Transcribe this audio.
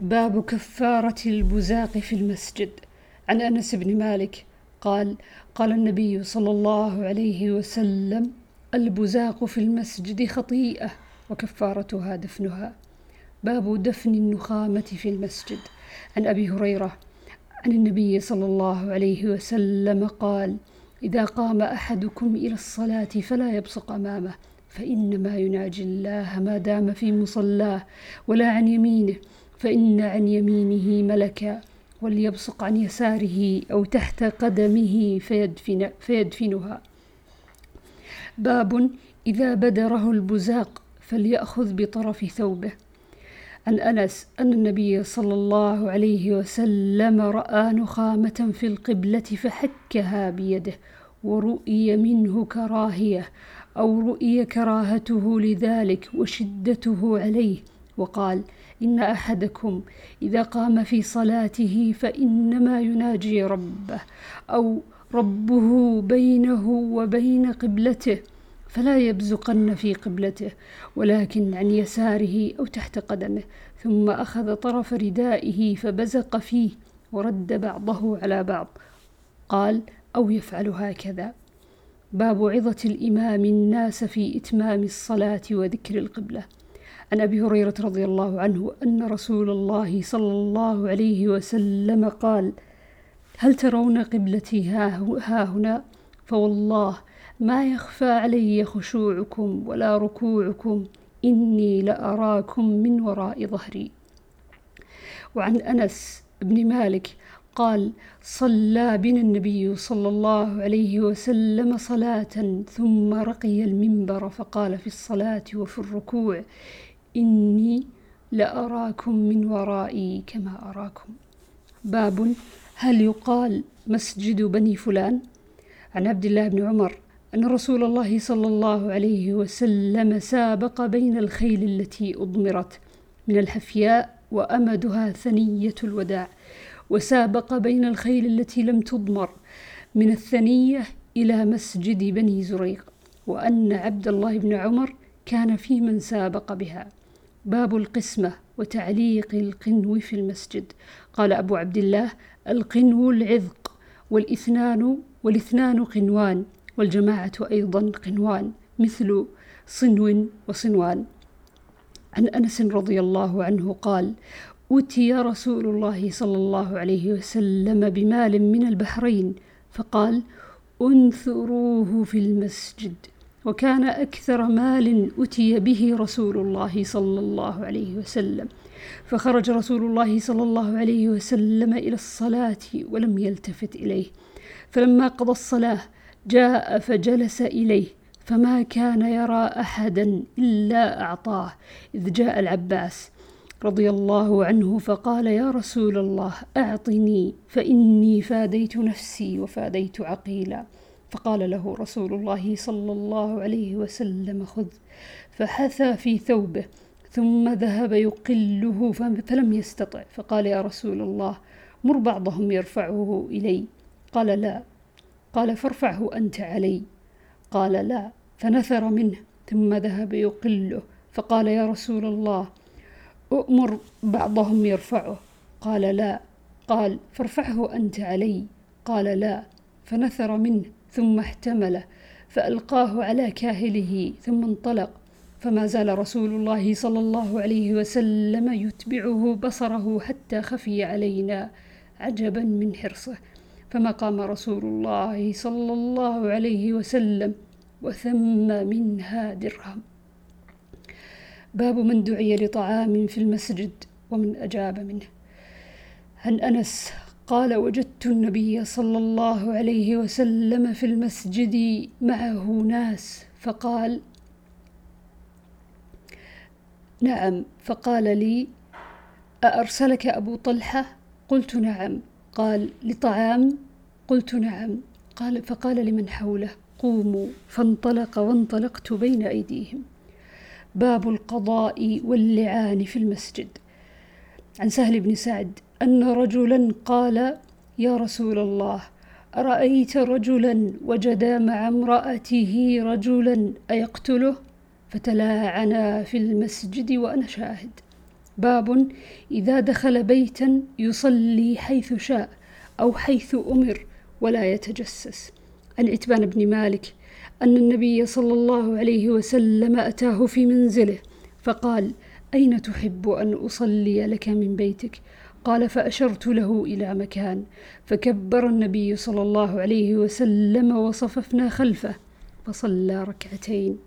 باب كفارة البزاق في المسجد. عن أنس بن مالك قال قال النبي صلى الله عليه وسلم البزاق في المسجد خطيئة وكفارتها دفنها. باب دفن النخامة في المسجد. عن أبي هريرة عن النبي صلى الله عليه وسلم قال إذا قام أحدكم إلى الصلاة فلا يبصق أمامه فإنما يناجي الله ما دام في مصلاه ولا عن يمينه. فإن عن يمينه ملكا وليبصق عن يساره أو تحت قدمه فيدفن فيدفنها. باب إذا بدره البزاق فليأخذ بطرف ثوبه. عن أنس أن النبي صلى الله عليه وسلم رأى نخامة في القبلة فحكها بيده ورؤي منه كراهية أو رؤي كراهته لذلك وشدته عليه وقال إن أحدكم إذا قام في صلاته فإنما يناجي ربه أو ربه بينه وبين قبلته فلا يبزقن في قبلته ولكن عن يساره أو تحت قدمه ثم أخذ طرف ردائه فبزق فيه ورد بعضه على بعض قال أو يفعل هكذا. باب عظة الإمام الناس في إتمام الصلاة وذكر القبلة. عن أبي هريرة رضي الله عنه أن رسول الله صلى الله عليه وسلم قال هل ترون قبلتي ها هنا؟ فوالله ما يخفى علي خشوعكم ولا ركوعكم إني لأراكم من وراء ظهري. وعن أنس بن مالك قال صلى بنا النبي صلى الله عليه وسلم صلاة ثم رقي المنبر فقال في الصلاة وفي الركوع إني لأراكم من ورائي كما أراكم. باب هل يقال مسجد بني فلان؟ عن عبد الله بن عمر أن رسول الله صلى الله عليه وسلم سابق بين الخيل التي أضمرت من الحفياء وأمدها ثنية الوداع وسابق بين الخيل التي لم تضمر من الثنية إلى مسجد بني زريق وأن عبد الله بن عمر كان في من سابق بها. باب القسمة وتعليق القنو في المسجد. قال أبو عبد الله القنو العذق والإثنان والإثنان قنوان والجماعة أيضا قنوان مثل صنو وصنوان. عن أنس رضي الله عنه قال أوتي رسول الله صلى الله عليه وسلم بمال من البحرين فقال انثروه في المسجد. وكان أكثر مال أتي به رسول الله صلى الله عليه وسلم. فخرج رسول الله صلى الله عليه وسلم إلى الصلاة ولم يلتفت إليه. فلما قضى الصلاة جاء فجلس إليه. فما كان يرى أحدا إلا أعطاه إذ جاء العباس رضي الله عنه فقال يا رسول الله أعطني فإني فاديت نفسي وفاديت عقيلا. فقال له رسول الله صلى الله عليه وسلم خذ. فحثى في ثوبه ثم ذهب يقله فلم يستطع. فقال يا رسول الله مر بعضهم يرفعه إلي. قال لا. قال فارفعه أنت علي. قال لا. فنثر منه ثم ذهب يقله. فقال يا رسول الله أؤمر بعضهم يرفعه. قال لا. قال فارفعه أنت علي. قال لا. فنثر منه ثم احتمله فألقاه على كاهله ثم انطلق. فما زال رسول الله صلى الله عليه وسلم يتبعه بصره حتى خفي علينا عجبا من حرصه. فما قام رسول الله صلى الله عليه وسلم وثم منها درهم. باب من دعي لطعام في المسجد ومن أجاب منه. عن أنس قال وجدت النبي صلى الله عليه وسلم في المسجد معه ناس. فقال نعم. فقال لي أأرسلك أبو طلحة؟ قلت نعم. قال لطعام؟ قلت نعم. قال فقال لمن حوله؟ قوموا. فانطلق وانطلقت بين أيديهم. باب القضاء واللعان في المسجد. عن سهل بن سعد أن رجلا قال يا رسول الله أرأيت رجلا وجد مع امرأته رجلا أيقتله؟ فتلاعنا في المسجد وأنا شاهد. باب إذا دخل بيتا يصلي حيث شاء أو حيث أمر ولا يتجسس. عن عتبان بن مالك أن النبي صلى الله عليه وسلم أتاه في منزله فقال أين تحب أن أصلي لك من بيتك؟ قال فأشرت له إلى مكان فكبر النبي صلى الله عليه وسلم وصففنا خلفه فصلى ركعتين.